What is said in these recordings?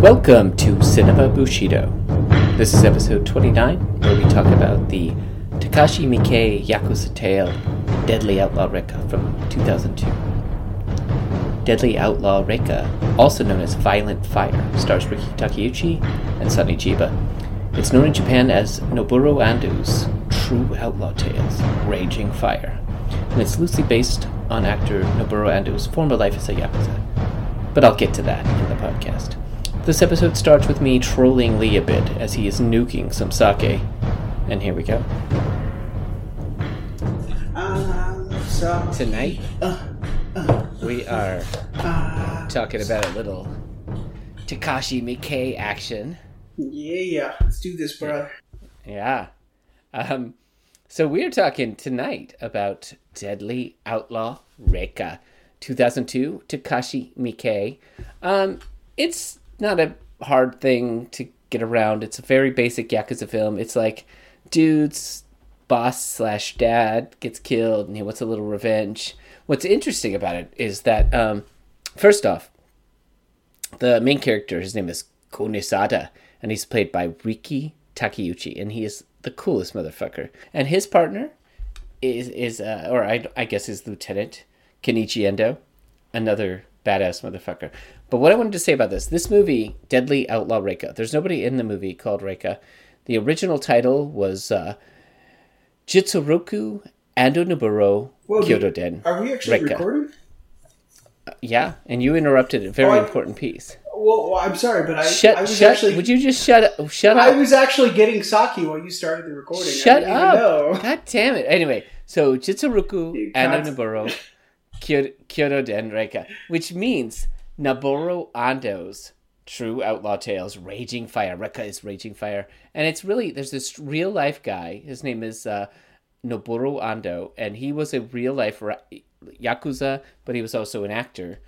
Welcome to Cinema Bushido. This is episode 29, where we talk about the Takashi Miike Yakuza tale, Deadly Outlaw Rekka from 2002. Deadly Outlaw Rekka, also known as Violent Fire, stars Riki Takeuchi and Sonny Chiba. It's known in Japan as Noboru Ando's True Outlaw Tales, Raging Fire, and it's loosely based on actor Noboru Ando's former life as a Yakuza. But I'll get to that in the podcast. This episode starts with me trolling Lee a bit as he is nuking some sake. And here we go. Tonight, we are talking about a little Takashi Miike action. Yeah, yeah. let's do this, brother. Yeah. Um, so we're talking tonight about Deadly Outlaw Rekka, 2002, Takashi Miike. Um, it's not a hard thing to get around. It's a very basic Yakuza film. It's like dude's boss slash dad gets killed and he wants a little revenge. What's interesting about it is that, um, first off, the main character, his name is Kunisada, and he's played by Riki Takeuchi, and he is the coolest motherfucker. And his partner is is uh, or I, I guess his lieutenant Kenichi Endo, another badass motherfucker. But what I wanted to say about this, this movie, Deadly Outlaw Reika, there's nobody in the movie called Reika. The original title was uh, Jitsuroku Ando Noboru Kyoto Den. Are we actually Rekka. recording? Yeah, and you interrupted a very Oh, I- important piece. Well, well, I'm sorry, but I, Shut, I was shut. actually Would you just shut up? Shut up! I was actually getting sake while you started the recording. I Shut up! know. God damn it! Anyway, so Jitsuroku You and cunt. Noboru Kyoto, Kyoto Den Rekka, which means Noboru Ando's True Outlaw Tales, Raging Fire. Rekka is Raging Fire, and it's really there's this real life guy. His name is uh, Noboru Ando, and he was a real life ra- yakuza, but he was also an actor,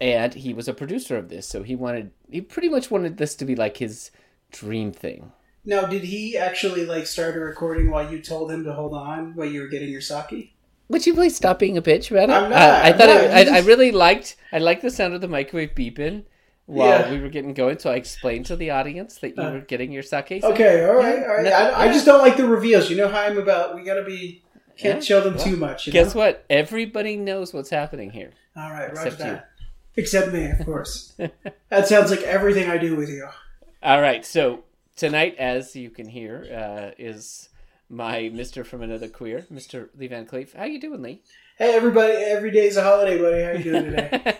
and he was a producer of this. So he wanted he pretty much wanted this to be like his dream thing. Now, did he actually like start a recording while you told him to hold on while you were getting your sake? Would you please stop being a bitch about it? I'm not, Uh, I thought it, I, I really liked I liked the sound of the microwave beeping while Yeah. we were getting going. So I explained to the audience that you Uh, were getting your sake. So- Okay, all right, Yeah, all right. no, I, I just don't like the reveals. You know how I'm about. We gotta be. Can't Yeah, show them well, too much. You Guess know? what? Everybody knows what's happening here. All right, Except that. Except me, of course. that sounds like everything I do with you. All right. So tonight, as you can hear, uh, is my Mister from another queer, Mister Lee Van Cleef. How you doing, Lee? Hey, everybody! Every day's a holiday, buddy. How you doing today?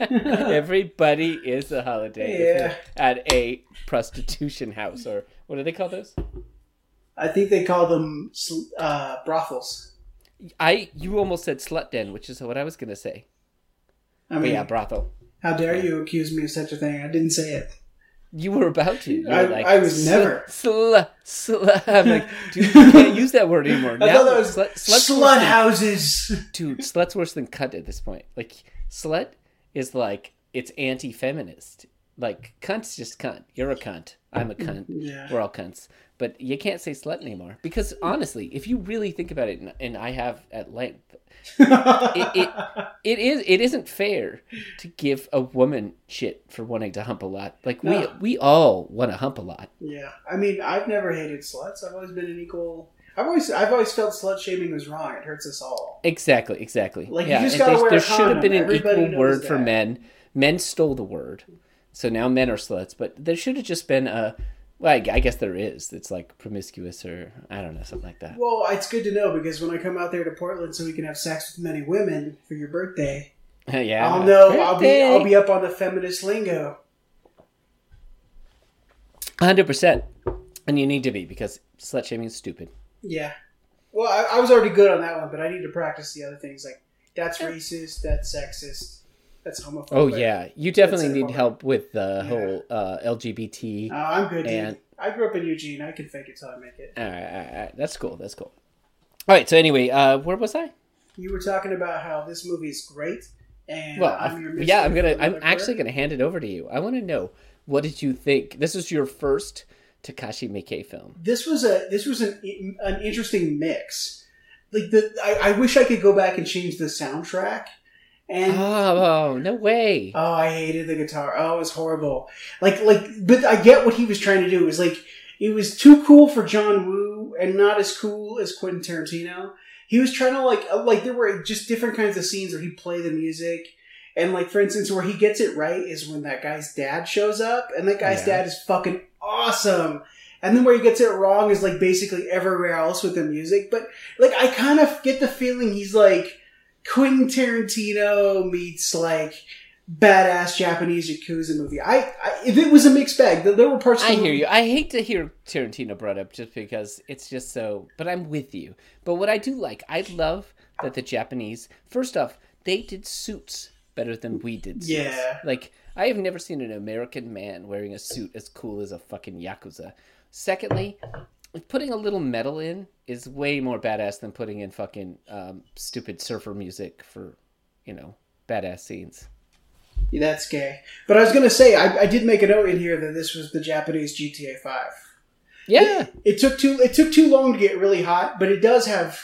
Everybody is a holiday Yeah. at a prostitution house, or what do they call those? I think they call them uh, brothels. I you almost said slut den, which is what I was gonna say. I But mean, yeah, brothel. how dare you accuse me of such a thing? I didn't say it. You were about to. You I- like, I was "Sl- never." Sl, sl, I'm like, dude, you can't use that word anymore. I Now, thought that was slut, slut worse than- houses. dude, slut's worse than cunt at this point. Like, slut is like it's anti-feminist. Like, cunt's just cunt. You're a cunt. I'm a cunt. Yeah. We're all cunts. But you can't say slut anymore because honestly, if you really think about it, and, I have at length, it, it it is it isn't fair to give a woman shit for wanting to hump a lot. Like we No. we all want to hump a lot. yeah, I mean, I've never hated sluts. I've always been an equal. I've always, I've always felt slut shaming was wrong. It hurts us all. Exactly, exactly. Like, you just gotta a there should have been an Everybody equal word for men. Men stole the word, so now men are sluts. But there should have just been a. Well, I, I guess there is. It's like promiscuous or I don't know something like that. Well, it's good to know because when I come out there to Portland, so we can have sex with many women for your birthday, yeah, I'll know. I'll be, I'll be up on the feminist lingo. hundred percent, and you need to be because slut shaming is stupid. Yeah. Well, I, I was already good on that one, but I need to practice the other things. Like that's racist, that's sexist, that's homophobic. Oh yeah, you definitely That's need help with the Yeah. whole uh, LGBT. Uh, I'm good. dude. I grew up in Eugene. I can fake it till I make it. All right, all right, all right. That's cool. That's cool. All right. So anyway, uh, where was I? You were talking about how this movie is great, and Well, I'm your yeah, I'm gonna. I'm actually gonna hand it over to you. I want to know what did you think? This is your first Takashi Miike film. This was a this was an an interesting mix. Like the, I, I wish I could go back and change the soundtrack And Oh, no way. Oh, I hated the guitar. Oh, it was horrible. Like, like, but I get what he was trying to do. It was like it was too cool for John Woo and not as cool as Quentin Tarantino. He was trying to like, uh, like there were just different kinds of scenes where he'd play the music, and like for instance, where he gets it right is when that guy's dad shows up, and that guy's Yeah. dad is fucking awesome. And then where he gets it wrong is like basically everywhere else with the music. But like, I kind of get the feeling he's like Quentin Tarantino meets like badass Japanese yakuza movie. I, I if it was a mixed bag, there, were parts. I hear movie- you. I hate to hear Tarantino brought up just because it's just so. But I'm with you. But what I do like, I love that the Japanese. First off, they did suits better than we did. Suits. Yeah. Like I have never seen an American man wearing a suit as cool as a fucking yakuza. Secondly, putting a little metal in is way more badass than putting in fucking um, stupid surfer music for, you know, badass scenes. Yeah, that's gay. But I was gonna say, I, I did make a note in here that this was the Japanese GTA Five. Yeah. It took too it took too long to get really hot, but it does have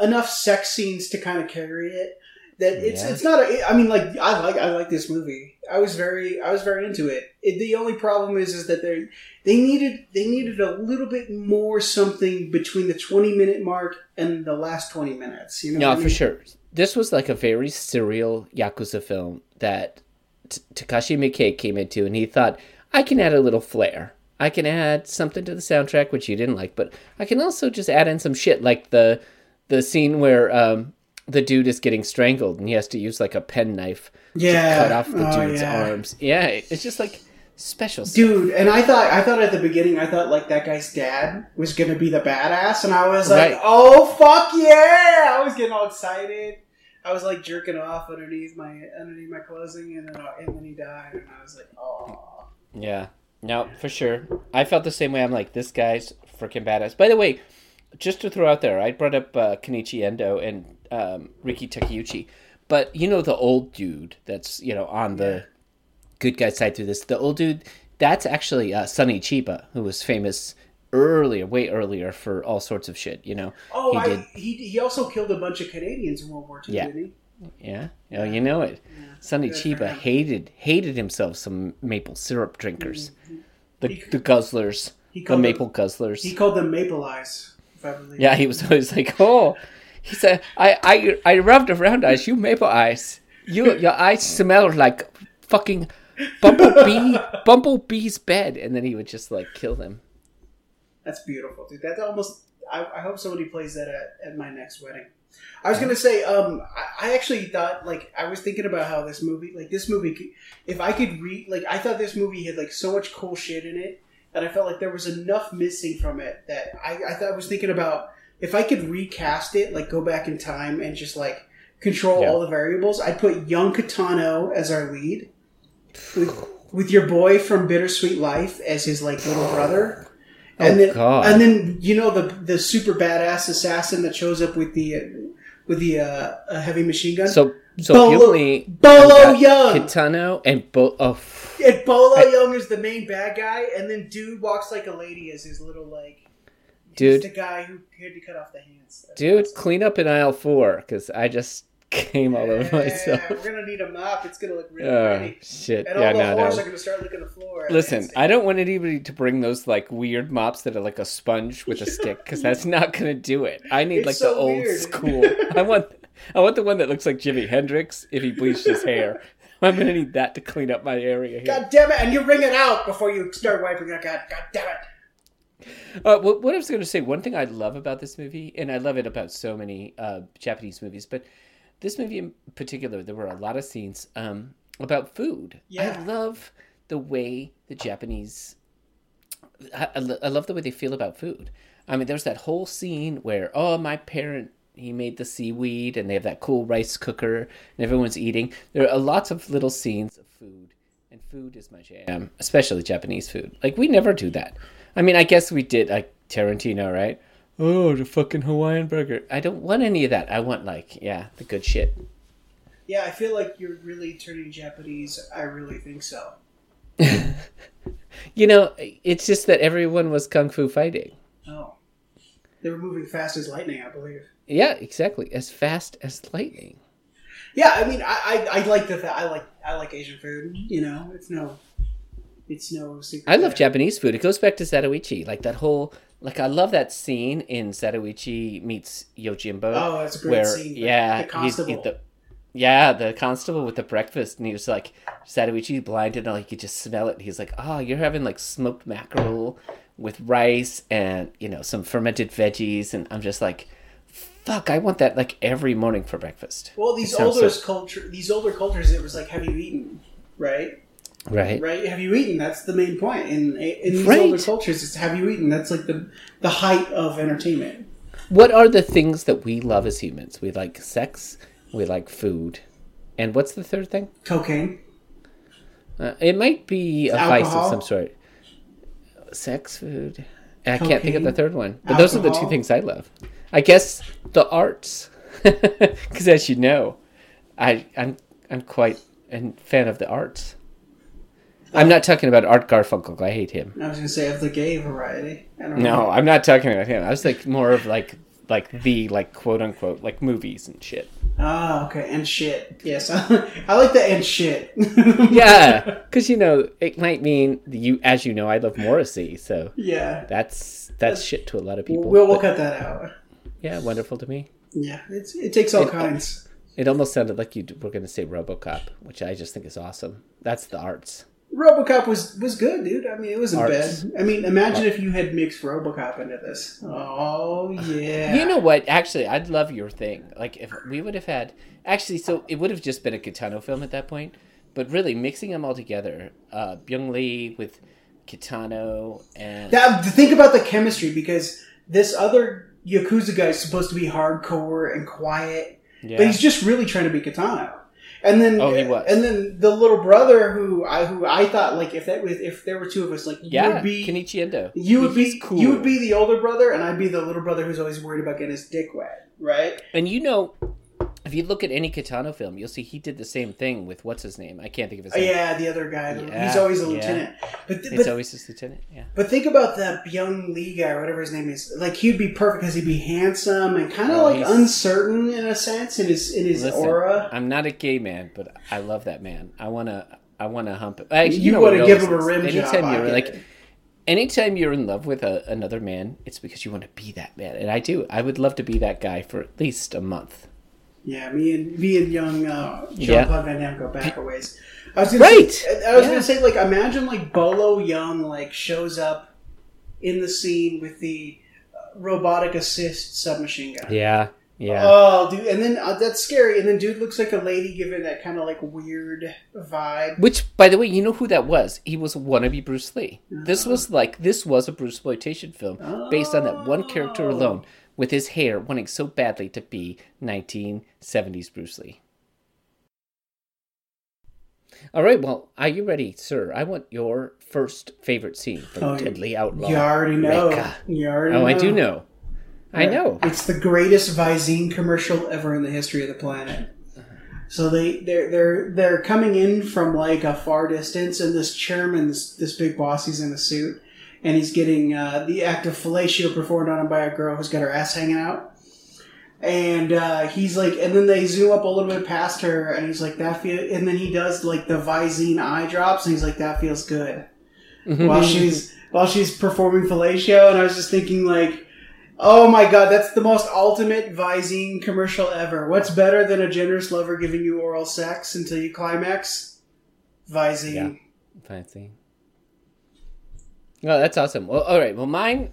enough sex scenes to kind of carry it. That it's Yeah. it's not a. I mean, like I like I like this movie. I was very I was very into it. it. The only problem is is that they they needed they needed a little bit more something between the twenty minute mark and the last twenty minutes. You know, No, I for sure. This was like a very serial Yakuza film that T- Takashi Miike came into, and he thought, I can add a little flair. I can add something to the soundtrack, which you didn't like, but I can also just add in some shit, like the the scene where um, the dude is getting strangled, and he has to use like a pen knife Yeah. to cut off the Oh, dude's yeah. arms. Yeah, it's just like special. stuff. Dude, and I thought I thought at the beginning I thought like that guy's dad was gonna be the badass, and I was like, Right. oh fuck yeah! I was getting all excited. I was like jerking off underneath my underneath my clothing, and then and then he died, and I was like, oh. Yeah. No, for sure. I felt the same way. I'm like, this guy's freaking badass. By the way, just to throw out there, I brought up uh, Kenichi Endo and um, Riki Takeuchi, but you know the old dude that's you know on the good guy side through this. The old dude that's actually uh, Sonny Chiba, who was famous earlier, way earlier for all sorts of shit. You know. Oh, He I, did. he he also killed a bunch of Canadians in World War II, Yeah. Yeah. Oh, you know it. Sonny Chiba hated hated himself some maple syrup drinkers, the He- the guzzlers, he the called them- maple guzzlers. He called them Maple Eyes, if I. Yeah, he was always like, "Oh," he said, "I, I, I rubbed around eyes. You maple eyes. You, your eyes smell like fucking bumblebee, bumblebee's bed." And then he would just like kill them. That's beautiful, dude. That's almost. I, I hope somebody plays that at, at my next wedding. I was gonna say, um, I, I actually thought, like, I was thinking about how this movie, like, this movie, if I could read, like, I thought this movie had like so much cool shit in it, and I felt like there was enough missing from it that I, I thought I was thinking about if I could recast it, like, go back in time and just like control Yeah. all the variables. I'd put young Kitano as our lead, with, with your boy from Bittersweet Life as his like little brother. And Oh, then, God. and then you know the the super badass assassin that shows up with the uh, with the uh, heavy machine gun. So, so Bolo- Bolo Yeung. Kitano, and Bo. Oh, and Bolo Yeung is the main bad guy, and then dude walks like a lady as his little like. Dude. he's the guy who had to cut off the hands. That's dude, awesome. clean up in aisle four because I just came all over Yeah, myself. We're gonna need a mop. It's gonna look really Oh pretty. shit! And Yeah, all the no, no. are gonna start licking the floor. Listen, I don't want anybody to bring those like weird mops that are like a sponge with a stick because that's not gonna do it. I need It's like so the old weird. school. I want, I want the one that looks like Jimi Hendrix if he bleached his hair. I'm gonna need that to clean up my area here. God damn it! And you wring it out before you start wiping it. God, God damn it! Uh, what, what I was going to say, one thing I love about this movie, and I love it about so many uh, Japanese movies, but this movie in particular, there were a lot of scenes um, about food. Yeah. I love the way the Japanese. I, I I love the way they feel about food. I mean, there's that whole scene where, oh, my parent he made the seaweed, and they have that cool rice cooker, and everyone's eating. There are lots of little scenes of food, and food is my jam, especially Japanese food. Like we never do that. I mean, I guess we did like Tarantino, right? Oh, the fucking Hawaiian burger. I don't want any of that. I want like, yeah, the good shit. Yeah, I feel like you're really turning Japanese. I really think so. You know, it's just that everyone was kung fu fighting. Oh, they were moving fast as lightning, I believe. Yeah, exactly. As fast as lightning. Yeah, I mean, I, I, I like the fa- I like I like Asian food. You know, it's no, it's no secret. I love. Japanese food. It goes back to Zatoichi, like that whole. Like I love that scene in Zatoichi meets Yojimbo. Oh, that's a great where scene. Yeah, the he's- constable. the- yeah, the constable with the breakfast, and he was like, Zatoichi blinded, and all he could just smell it. And he's like, "Oh, you're having like smoked mackerel with rice and you know some fermented veggies," and I'm just like, "Fuck, I want that like every morning for breakfast." Well, these older so- culture, these older cultures, it was like, have you eaten? Right, Right. right. Have you eaten? That's the main point in in these Right. older cultures. It's have you eaten? That's like the the height of entertainment. What are the things that we love as humans? We like sex, we like food, and what's the third thing? Cocaine. Uh, it might be a vice of some sort. Sex, food. I can't think of the third one. But those are the two things I love. I guess the arts, because as you know, I I'm I'm quite a fan of the arts. I'm not talking about Art Garfunkel. I hate him. I was gonna say of the gay variety. No, know. I'm not talking about him. I was like more of like like the like quote unquote like movies and shit. Oh, okay. And shit. Yes, I like the and shit. Yeah, because you know it might mean you, as you know, I love Morrissey, so yeah. that's that's shit to a lot of people. We'll, we'll but, cut that out. yeah, wonderful to me. Yeah, it's, it takes all It- kinds. It almost sounded like you were going to say RoboCop, which I just think is awesome. That's the arts. RoboCop was was good, dude. I mean, it wasn't Arts. bad. I mean, imagine if you had mixed RoboCop into this. Oh yeah. You know what? Actually, I'd love your thing. Like if we would have had actually, so it would have just been a Kitano film at that point. But really, mixing them all together, uh, Byung Lee with Kitano and That, think about the chemistry because this other Yakuza guy is supposed to be hardcore and quiet, yeah. but he's just really trying to be Kitano. And then, Oh, he was. and then the little brother who I who I thought like if that was if there were two of us like you yeah, would be Kenichi Endo. you would He's be cool. you would be the older brother and I'd be the little brother who's always worried about getting his dick wet, right? And you know, if you look at any Kitano film, you'll see he did the same thing with what's his name? I can't think of his Oh, name. yeah, the other guy. Yeah, he's always a yeah. lieutenant. But, It's but, always his lieutenant. Yeah. but think about that young Lee guy, or whatever his name is. Like he'd be perfect because he'd be handsome and kind of Oh, like he's- uncertain in a sense in his in his Listen, aura. I'm not a gay man, but I love that man. I wanna, I wanna hump it. Actually, You know wanna give him a rim job, Anytime you're like, it. anytime you're in love with a, another man, it's because you want to be that man, and I do. I would love to be that guy for at least a month. Yeah, me and me and young uh, Jean Yeah. Claude Van Damme go back a ways. I was gonna Right. say, I was Yeah. gonna say like imagine like Bolo Yeung like shows up in the scene with the uh, robotic assist submachine gun. Yeah, yeah. Oh, dude, and then uh, that's scary. And then dude looks like a lady giving that kind of like weird vibe. Which, by the way, you know who that was? He was wannabe Bruce Lee. This was like this was a Bruce exploitation film based on that one character Oh. alone, with his hair wanting so badly to be 1970s Bruce Lee. All right, well, are you ready, sir? I want your first favorite scene from Oh, Deadly Outlaw. You already know. Rekka. You already Oh, know. I do know. I know. It's the greatest Visine commercial ever in the history of the planet. So they they're they're they're coming in from like a far distance, and this chairman, this this big boss, he's in a suit, and he's getting uh, the act of fellatio performed on him by a girl who's got her ass hanging out. And uh, he's like, and then they zoom up a little bit past her, and he's like, "That feel," and then he does like the Visine eye drops, and he's like, "That feels good." while she's while she's performing fellatio, and I was just thinking like, oh my god, that's the most ultimate Visine commercial ever. What's better than a generous lover giving you oral sex until you climax? Visine. Yeah. Fancy. Oh, that's awesome. Well, all right. Well, mine,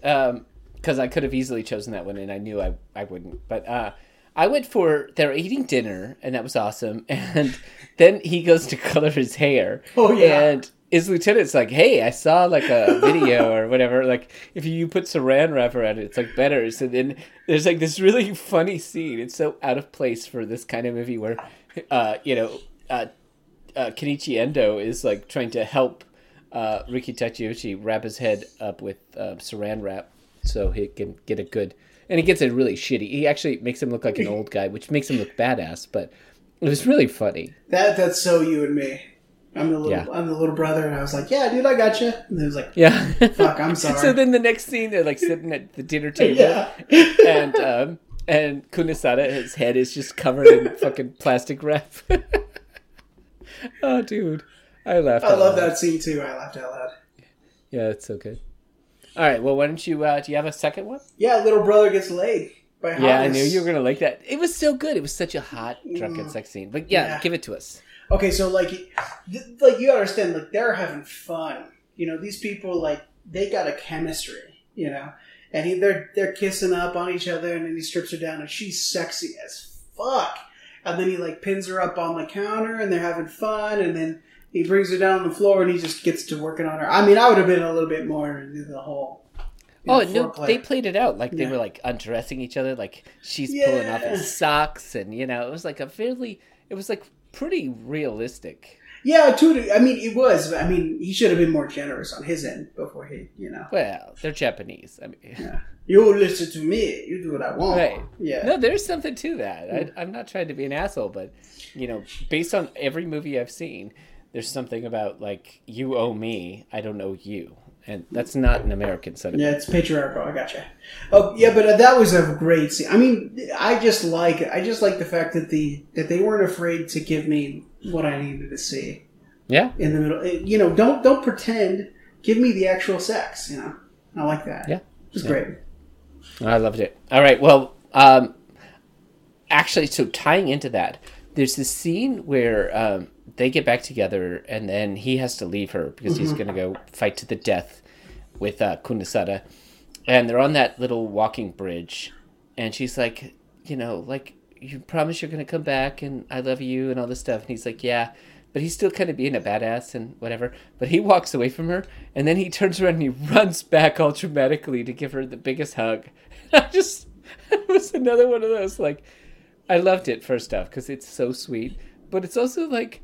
because I could have easily chosen that one, and I knew I, I wouldn't. But uh, I went for they're eating dinner, and that was awesome. And then he goes to color his hair. Oh, yeah. And his lieutenant's like, "Hey, I saw like a video or whatever. Like, if you put Saran wrap around it, it's like better." So then there's like this really funny scene. It's so out of place for this kind of movie where, uh, you know, uh, uh, Kenichi Endo is like trying to help uh, Riki Takeuchi wrap his head up with uh, saran wrap so he can get a good. And he gets it really shitty. He actually makes him look like an old guy, which makes him look badass. But it was really funny. That that's so you and me. I'm the little Yeah. I'm the little brother, and I was like, yeah, dude, I got you. And he was like, Yeah. fuck, I'm sorry. so then the next scene, they're like sitting at the dinner table, yeah. and um, and Kunisada, his head is just covered in fucking plastic wrap. oh, dude, I laughed. I love loud. that scene too. I laughed out loud. Yeah, it's so good. All right, well, why don't you? Uh, do you have a second one? Yeah, little brother gets laid by Yeah, I knew you were gonna like that. It was so good. It was such a hot drunken sex scene. But yeah, Yeah. give it to us. Okay, so like, th- like you understand, like they're having fun. You know, these people like they got a chemistry. You know, and he, they're they're kissing up on each other, and then he strips her down, and she's sexy as fuck. And then he like pins her up on the counter, and they're having fun, and then he brings her down on the floor, and he just gets to working on her. I mean, I would have been a little bit more into the whole. Oh know, no, they played it out like they Yeah. were like undressing each other, like she's pulling off Yeah. his socks, and you know, it was like a fairly, it was like pretty realistic. Yeah, to I mean, it was. I mean, he should have been more generous on his end before he, you know. Well, they're Japanese. I mean, Yeah. You listen to me. You do what I want. Right. Yeah. no, there's something to that. I, I'm not trying to be an asshole, but you know, based on every movie I've seen, there's something about like you owe me, I don't owe you, and that's not an American sentiment. Yeah, it's patriarchal. I gotcha. Oh, yeah, but uh, that was a great scene. I mean, I just like I just like the fact that the that they weren't afraid to give me what I needed to see Yeah, in the middle. You know, don't don't pretend. Give me the actual sex. You know, I like that. Yeah. it's Yeah. great. I loved it. All right, well, um, actually, so tying into that, there's this scene where um, they get back together, and then he has to leave her because he's going to go fight to the death with uh, Kunisada, and they're on that little walking bridge, and she's like, you know, like you promise you're going to come back, and I love you, and all this stuff, and he's like, yeah. But he's still kind of being a badass and whatever. But he walks away from her, and then he turns around and he runs back all dramatically to give her the biggest hug. I just, it was another one of those like, I loved it first off because it's so sweet, but it's also like,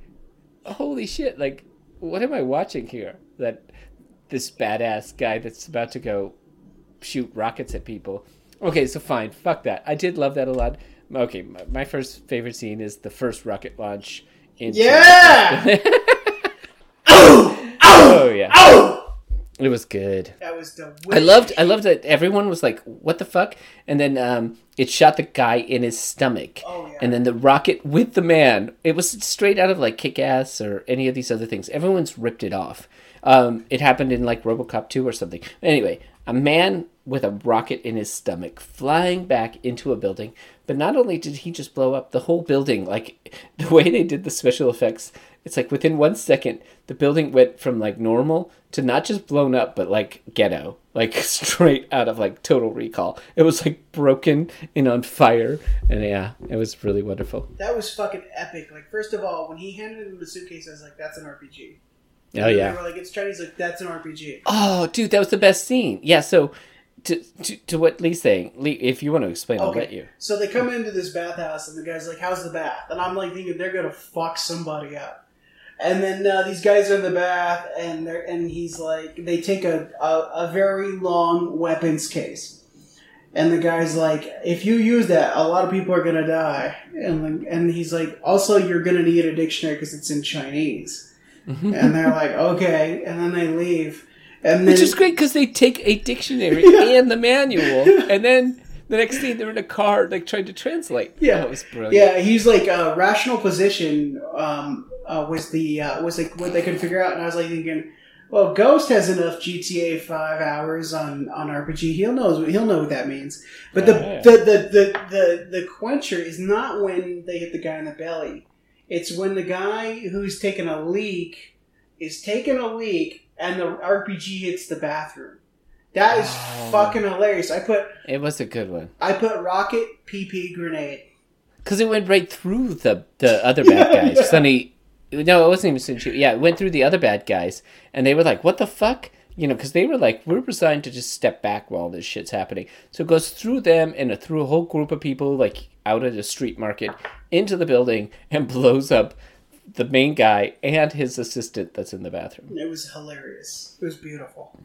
holy shit! Like, what am I watching here? That this badass guy that's about to go shoot rockets at people. Okay, so fine, fuck that. I did love that a lot. Okay, my, my first favorite scene is the first rocket launch. In Yeah. Oh! Oh! oh yeah, Oh, it was good. that was the. I loved I loved that everyone was like, "What the fuck?" And then um, it shot the guy in his stomach, Oh, yeah. and then the rocket with the man. It was straight out of like Kick Ass or any of these other things. Everyone's ripped it off. Um, it happened in like RoboCop two or something. Anyway, a man with a rocket in his stomach flying back into a building. But not only did he just blow up the whole building, like the way they did the special effects, it's like within one second the building went from like normal to not just blown up, but like ghetto, like straight out of like Total Recall. It was like broken and on fire, and yeah, it was really wonderful. That was fucking epic. Like, first of all, when he handed him the suitcase, I was like, "That's an RPG." Oh yeah. They were like, "It's Chinese." Like, that's an RPG. Oh, dude, that was the best scene. Yeah, so to to, to what Lee's saying, Lee, if you want to explain, I'll let you. So they come into this bathhouse, and the guy's like, "How's the bath?" And I'm like thinking they're gonna fuck somebody up. And then uh, these guys are in the bath, and they're and he's like, they take a, a a very long weapons case, and the guy's like, "If you use that, a lot of people are gonna die." And and he's like, "Also, you're gonna need a dictionary because it's in Chinese." and they're like, "Okay," and then they leave. And then Which is great because they take a dictionary Yeah. and the manual, and then the next thing they're in a car, like trying to translate. Yeah. oh, it was brilliant. Yeah, he's like uh, rational position um, uh, was the uh, was like what they could figure out, and I was like thinking, well, Ghost has enough GTA Five hours on on RPG. He'll know he'll know what that means. But the Yeah. the, the, the the the quencher is not when they hit the guy in the belly. It's when the guy who's taking a leak is taking a leak, and the RPG hits the bathroom. That is Oh. fucking hilarious. I put It was a good one I put rocket PP grenade. because it went right through the the other bad guys. yeah. Sonny, no, it wasn't even Sunny. Yeah, it went through the other bad guys, and they were like, "What the fuck." You know, because they were like, we're resigned to just step back while this shit's happening. So it goes through them and through a whole group of people, like out at a street market, into the building and blows up the main guy and his assistant that's in the bathroom. It was hilarious. It was beautiful.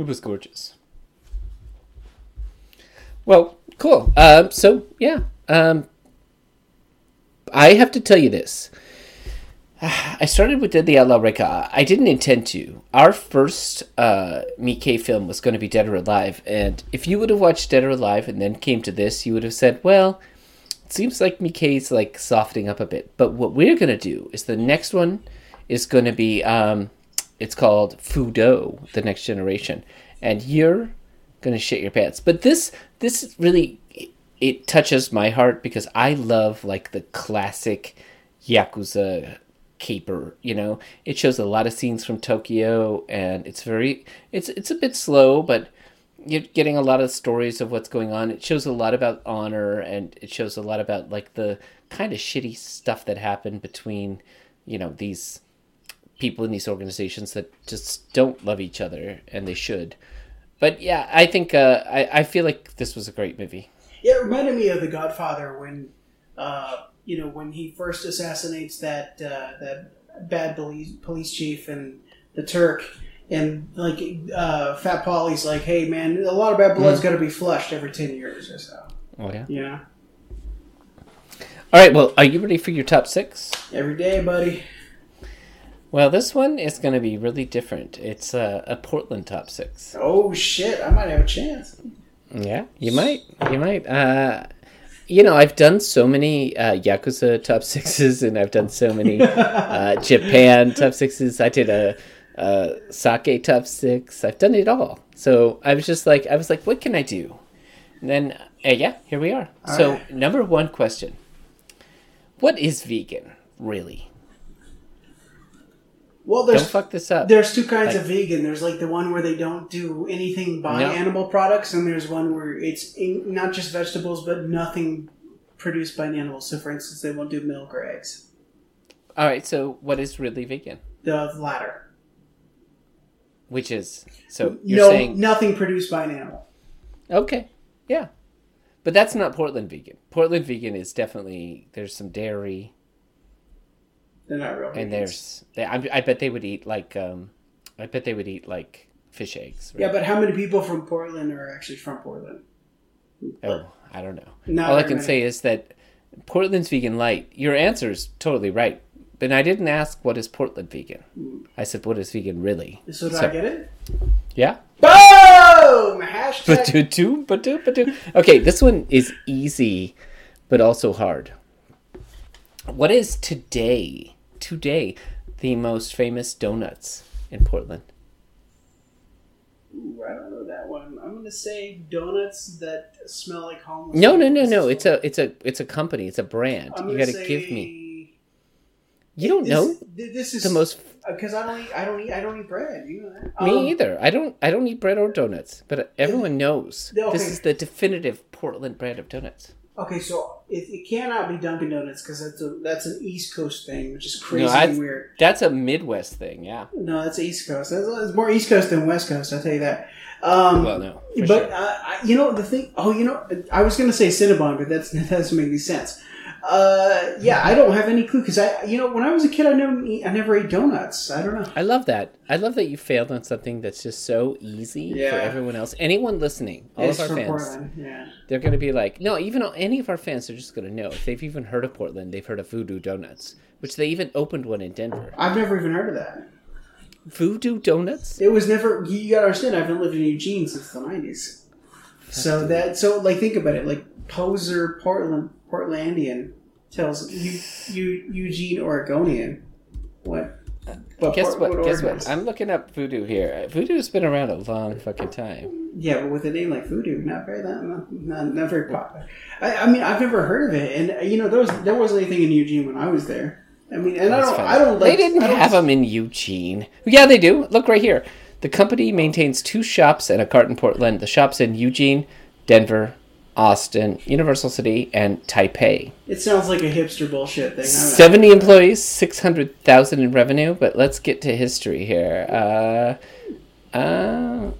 It was gorgeous. Well, cool. Um, so yeah, um, I have to tell you this. I started with Dead the Outlaw Rekka. I didn't intend to. Our first uh, Miike film was going to be Dead or Alive, and if you would have watched Dead or Alive and then came to this, you would have said, "Well, it seems like Miike's like softening up a bit." But what we're going to do is the next one is going to be um, it's called Fudo, the Next Generation, and you're to shit your pants. But this this really it touches my heart because I love like the classic yakuza caper you know? It shows a lot of scenes from tokyo and it's very it's it's a bit slow but you're getting a lot of stories of what's going on. It shows a lot about honor and it shows a lot about like the kind of shitty stuff that happened between you know these people in these organizations that just don't love each other and they should. But yeah i think uh, I, I feel like this was a great movie. Yeah, it reminded me of The Godfather when, uh, you know, when he first assassinates that uh, that bad police police chief and the Turk, and like uh, Fat Polly's like, "Hey, man, a lot of bad blood's got to be flushed every ten years or so." oh yeah. Know, all right well are you ready for your top six? Every day, buddy. Well, this one is going to be really different. It's a, a Portland top six. Oh shit, I might have a chance. Yeah, you might. You might. Uh, you know, I've done so many uh, Yakuza top sixes, and I've done so many uh, Japan top sixes. I did a, a sake top six. I've done it all. So I was just like, I was like, what can I do? And then, uh, yeah, here we are. All so, right. number one question: What is vegan really? Well, Don't there's fuck this up. there's two kinds Like- of vegan. There's like the one where they don't do anything by No. animal products, and there's one where it's in, not just vegetables, but nothing produced by an animal. So, for instance, they won't do milk or eggs. All right. So, what is really vegan? The latter. Which is so you're no, saying nothing produced by an animal. Okay. Yeah. But that's not Portland vegan. Portland vegan is definitely there's some dairy They're not real. and there's they, I, I bet they would eat like um I bet they would eat like fish eggs. Right? yeah, but how many people from Portland are actually from Portland? oh, I don't know. Not All I can many. say is that Portland's vegan light. Your answer is totally right. But I didn't ask what is Portland vegan. I said what is vegan really. So did I get it? Yeah. Boom! Hashtag. Ba-do-do, ba-do, ba-do. Okay, this one is easy, but also hard. What is today, today, the most famous donuts in Portland? Ooh, I don't know that one. I'm gonna say donuts that smell like homeless. No, no, no, no. It's a, it's a, it's a company. It's a brand. I'm You got to say give me. You don't this, know This is the most. because I don't eat. I don't eat. I don't eat bread. You know that. Me Um, either. I don't. I don't eat bread or donuts. But everyone knows Okay. this is the definitive Portland brand of donuts. Okay, so it, it cannot be Dunkin' Donuts because that's a that's an East Coast thing, which is crazy No, and weird. That's a Midwest thing. Yeah. No, that's East Coast. That's, it's more East Coast than West Coast. I'll tell you that. Um, Well, no. but sure. uh, you know the thing. Oh, you know, I was gonna say Cinnabon, but that's that doesn't make any sense. Uh, yeah, I don't have any clue because I, you know, when I was a kid, I never, eat, I never ate donuts. I don't know. I love that. I love that you failed on something that's just so easy Yeah. for everyone else. Anyone listening, all It's of our fans, Portland. Yeah. they're going to be like, no, even any of our fans are just going to know. If they've even heard of Portland, they've heard of Voodoo Donuts, which they even opened one in Denver. I've never even heard of that. Voodoo Donuts? It was never. You gotta understand. I haven't lived in Eugene since the nineties. So that so like think about it. Like poser Portland Portlandian tells you you Eugene Oregonian what. what Guess Port- what? Guess what? I'm looking up Voodoo here. Voodoo's been around a long fucking time. Yeah, but with a name like Voodoo, not very that not, not, not very popular. I, I mean, I've never heard of it, and you know, there was there wasn't anything in Eugene when I was there. I mean, and I don't, funny. I don't like. they didn't have them in Eugene. Yeah, they do. Look right here. The company maintains two shops and a cart in Portland. The shops in Eugene, Denver, Austin, Universal City, and Taipei. It sounds like a hipster bullshit thing. I don't know. 70 employees, 600,000 in revenue, but let's get to history here. Uh, uh,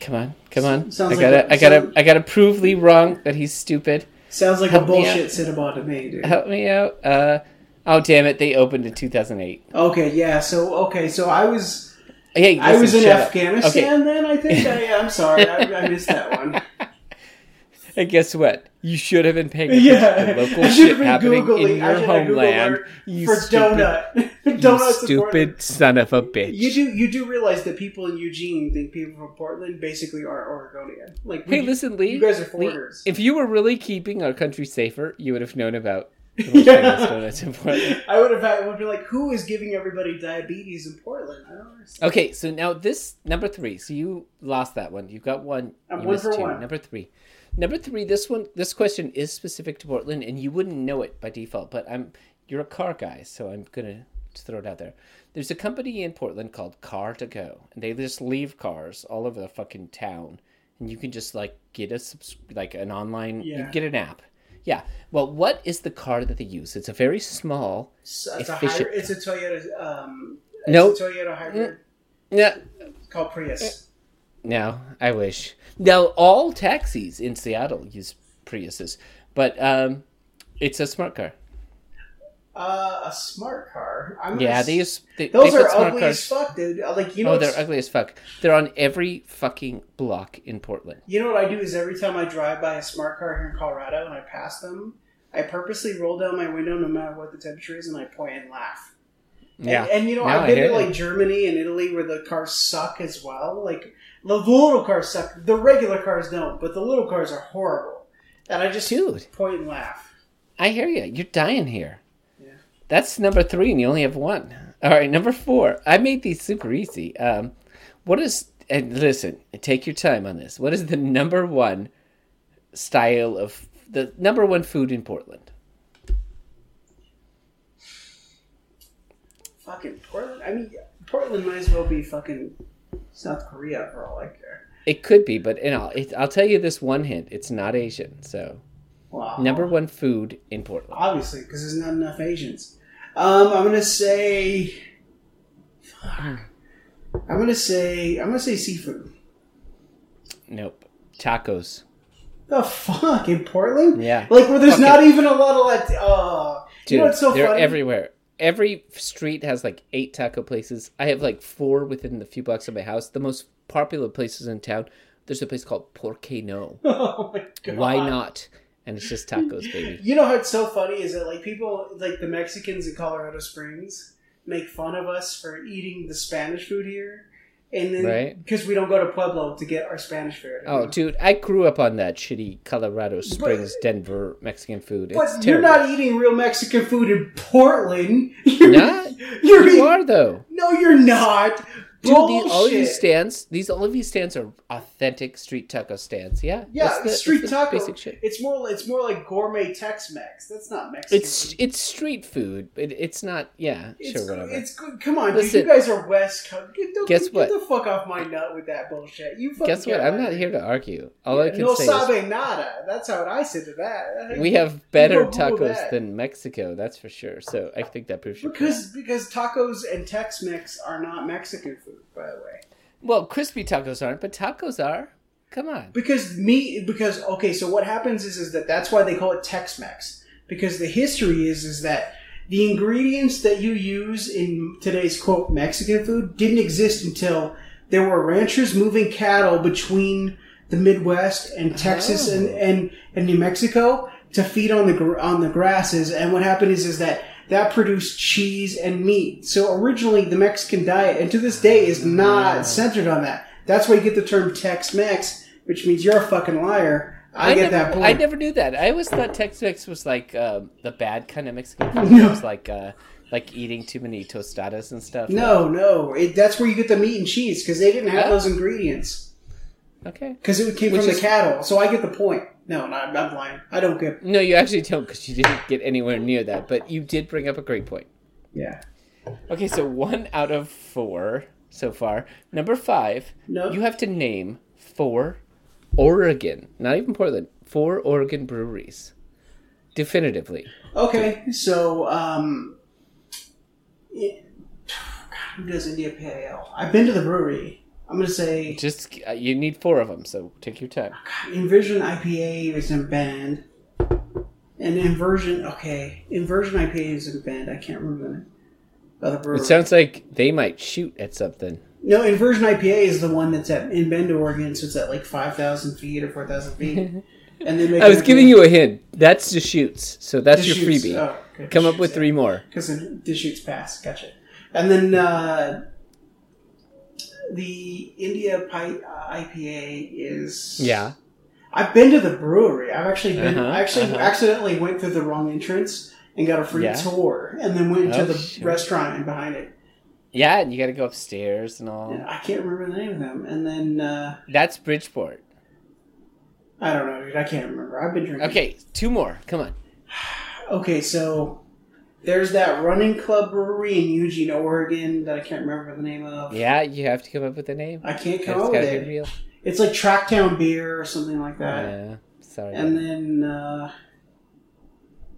come on, come on. Sounds I gotta, a- I gotta, sound- I gotta prove Lee wrong that he's stupid. Sounds like Help a bullshit Cinnabon to me, dude. Help me out. Uh, oh damn it, they opened in 2008. Okay, yeah. So okay, so I was Hey, I was in. Afghanistan then. I think. I, I'm sorry, I, I missed that one. And guess what? You should have been paying Yeah, attention to local shit happening googling. in your homeland. You for stupid, donut. you stupid son of a bitch. You do you do realize that people in Eugene think people from Portland basically are Oregonian. Like, Hey, listen, Lee. you guys are Lee, foreigners. if you were really keeping our country safer, you would have known about Yeah. donuts in Portland. I would have I would be like, who is giving everybody diabetes in Portland? I don't understand. Okay, so now this number three. So you lost that one. You got one. I'm you one missed for two. one. Number three. Number three. This one. This question is specific to Portland, and you wouldn't know it by default. But I'm. You're a car guy, so I'm gonna just throw it out there. There's a company in Portland called Car to Go, and they just leave cars all over the fucking town, and you can just like get a subs- like an online. You get an app. Yeah. Well, what is the car that they use? It's a very small. It's, it's a Efficient. hybrid, it's a Toyota. Um, it's Nope. a Toyota hybrid. Yeah. It's called Prius. No, I wish. Now, all taxis in Seattle use Priuses, but um, it's a smart car. Uh, a smart car. I'm Yeah, s- they. They, Those are ugly cars. as fuck, dude. Uh, Like you know, oh, they're ugly as fuck. They're on every fucking block in Portland. You know what I do is every time I drive by a smart car here in Colorado and I pass them, I purposely roll down my window no matter what the temperature is and I point and laugh. And- Yeah, And, you know, No, I've been to like Germany and Italy where the cars suck as well. Like the, the little cars suck. The regular cars don't, but the little cars are horrible. And I just Dude. point and laugh. I hear you. You're dying here. That's number three, and you only have one. All right, number four. I made these super easy. Um, what is? And listen, take your time on this. What is the number one style of the number one food in Portland? Fucking Portland. I mean, Portland might as well be fucking South Korea for all I care. It could be, but you know, it, I'll tell you this one hint: it's not Asian. So, Wow. number one food in Portland. Obviously, because there's not enough Asians. Um, I'm gonna say. Fuck. I'm gonna say. I'm gonna say seafood. Nope, tacos. The fuck in Portland? Yeah, Like where there's not even a lot of like. Uh, dude, you know what's so they're funny? everywhere. Every street has like eight taco places. I have like four within the few blocks of my house. The most popular places in town. There's a place called Porque No. oh my god. Why not? And it's just tacos, baby. You know what's so funny is that like people like the Mexicans in Colorado Springs make fun of us for eating the Spanish food here, and then Right. because we don't go to Pueblo to get our Spanish food. Oh, dude, I grew up on that shitty Colorado Springs, Denver Mexican food. It's But you're not eating real Mexican food in Portland. You're Not? You're You eating, are though. no, you're not. Dude, these, all of these stands, these all of these stands are authentic street taco stands. Yeah, Yeah, the- street taco. Basic shit. It's more. It's more like gourmet Tex-Mex. That's not Mexican. It's food. it's street food, but it's not. Yeah, It's, sure, whatever. it's good. Come on, Listen. dude. You guys are West Coast. Get, don't- Guess get what? the fuck off my nut with that bullshit. You fucking Guess what? I'm not here to argue. All I can no say sabe nada. That's how I said to that. we have better tacos than Mexico. That's for sure. So I think that proves your point. because because tacos and Tex-Mex are not Mexican food, by the way. Well, crispy tacos aren't, but tacos are. Come on. Because meat. Because okay, so what happens is is that that's why they call it Tex-Mex. Because the history is is that the ingredients that you use in today's quote Mexican food didn't exist until there were ranchers moving cattle between the Midwest and Texas and, Oh. and, and New Mexico to feed on the on the grasses. And what happened is is that that produced cheese and meat. So originally the Mexican diet, and to this day, is not centered on that. That's why you get the term Tex-Mex, which means you're a fucking liar. I, get never, that point. I never knew that. I always thought Tex-Mex was like um, the bad kind of Mexican food. No. It was like uh, like eating too many tostadas and stuff. No, no. It, that's where you get the meat and cheese because they didn't have Oh. those ingredients Okay. because it came Which from is- the cattle. So I get the point. No, not, I'm lying. I don't get. No, you actually don't because you didn't get anywhere near that. But you did bring up a great point. Yeah. Okay, so one out of four so far. Number five, No. you have to name four Oregon, not even Portland, four Oregon breweries. Definitively. Okay, so um, yeah, God, who does India Pale Ale? I've been to the brewery. I'm gonna say Just uh, you need four of them, so take your time. Inversion IPA is in Bend, and Inversion. Okay, Inversion IPA is in Bend. I can't remember the other brewery. It sounds like they might shoot at something. No, Inversion IPA is the one that's at in Bend, Oregon, so it's at like five thousand feet or four thousand feet. and then I was giving you a hint. That's Deschutes. So that's your freebie. Oh, okay. Come up with three more. because Deschutes pass. Gotcha. And then uh, the India IPA is Yeah. I've been to the brewery. I've actually been. Uh-huh, I actually uh-huh. accidentally went through the wrong entrance and got a free Yeah. tour, and then went Oh, to the restaurant and behind it. Yeah, and you got to go upstairs and all. And I can't remember the name of them. And then uh, That's Bridgeport. I don't know, dude. I can't remember. I've been drinking. Okay, two more. Come on. Okay, so there's that Running Club Brewery in Eugene, Oregon that I can't remember the name of. Yeah, you have to come up with a name. I can't come up with it. real. It's like Tracktown Beer or something like that. Yeah. Sorry. And then uh,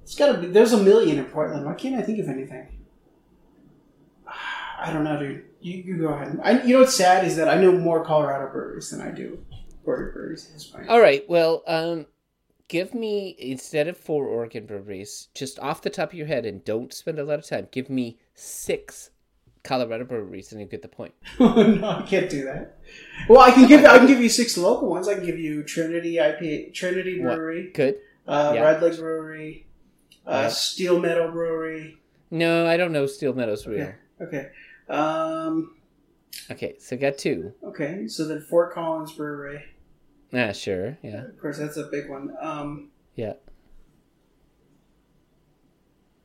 it's got to be. There's a million in Portland. Why can't I think of anything? I don't know, dude. You, you go ahead. I, you know what's sad is that I know more Colorado breweries than I do Oregon breweries. at this point. All right. Well, um, give me instead of four Oregon breweries, just off the top of your head, and don't spend a lot of time. Give me six Colorado breweries, and you get the point. no, I can't do that. Well, I can give I can give you six local ones. I can give you Trinity IPA, Trinity What? Brewery, Good. uh, Yeah. Red Lake Brewery, uh, Yeah. Steel Meadow Brewery. No, I don't know Steel Meadows real. Okay. Okay. Um, Okay, so got two. okay. So then Fort Collins Brewery. Ah, sure. Yeah. Of course, that's a big one. Um, Yeah.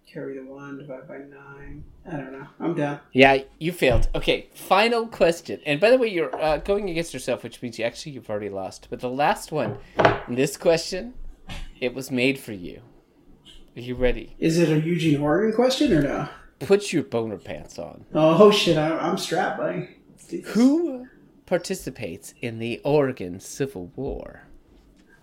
carry the one, divide by nine. I don't know. I'm done. Yeah, you failed. Okay, final question. And by the way, you're uh, going against yourself, which means you actually you've already lost. But the last one, this question, it was made for you. Are you ready? Is it a Eugene Oregon question or no? Put your boner pants on. Oh shit! I, I'm strapped, buddy. Let's do this. Who participates in the Oregon Civil War?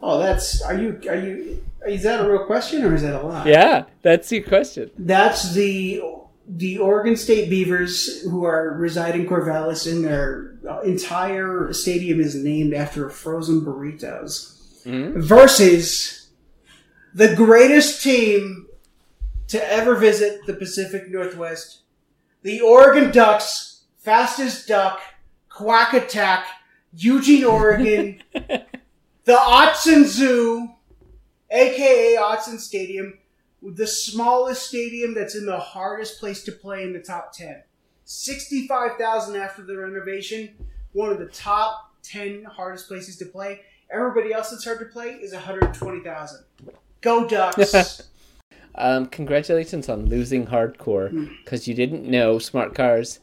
Oh, that's. Are you? Are you? Is that a real question or is that a lie? Yeah, that's your question. That's the the Oregon State Beavers who are residing Corvallis, and their entire stadium is named after frozen burritos. Mhm. Versus the greatest team to ever visit the Pacific Northwest, the Oregon Ducks, fastest duck, quack attack, Eugene, Oregon, the Autzen Zoo, aka Autzen Stadium, the smallest stadium that's in the hardest place to play in the top 10. 65,000 after the renovation, one of the top 10 hardest places to play. Everybody else that's hard to play is 120,000. Go Ducks! Um, congratulations on losing hardcore Hmm. because you didn't know smart cars,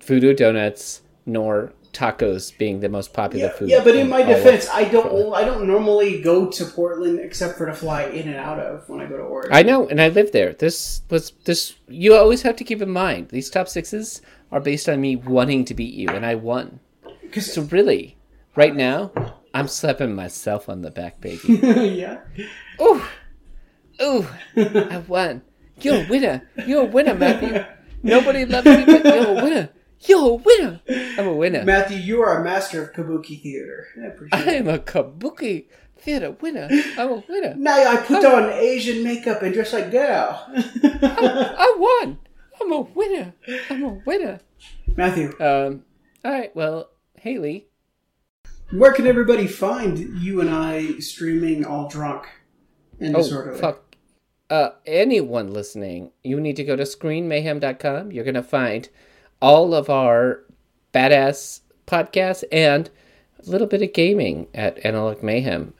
voodoo donuts, nor tacos being the most popular yeah, food. yeah, but in my defense, I don't I don't normally go to Portland except for to fly in and out of when I go to Oregon. I know, and I live there. This was this. You always have to keep in mind these top sixes are based on me wanting to beat you, and I won. So really, right now, I'm slapping myself on the back, baby. yeah. Ooh, ooh, I won. You're a winner. You're a winner, Matthew. Nobody loves you, but you're a winner. You're a winner. I'm a winner. Matthew, you are a master of kabuki theater. I appreciate I am a kabuki theater winner. I'm a winner. Now I put on Asian makeup and dress like girl. I won. I'm a winner. I'm a winner. Matthew, Um. All right. Well, Haley. where can everybody find you and I streaming all drunk and Oh, disorderly? fuck. Uh, anyone listening, you need to go to screenmayhem.com. You're going to find all of our badass podcasts and a little bit of gaming at Analog Mayhem.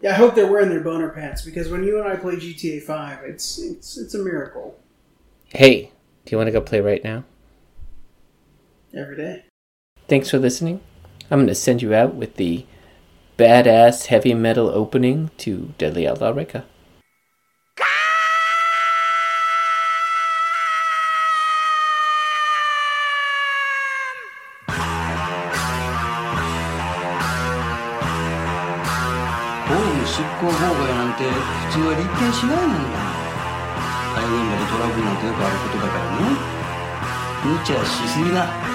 Yeah, I hope they're wearing their boner pants because when you and I play GTA Five, it's it's it's a miracle Hey, do you want to go play right now? every day. Thanks for listening. I'm going to send you out with the badass heavy metal opening to Deadly Outlaw Rekka. 行妨害なんて普通は立件しないもんだ。海軍までトラブルなんてよくあることだからね。無茶しすぎだ。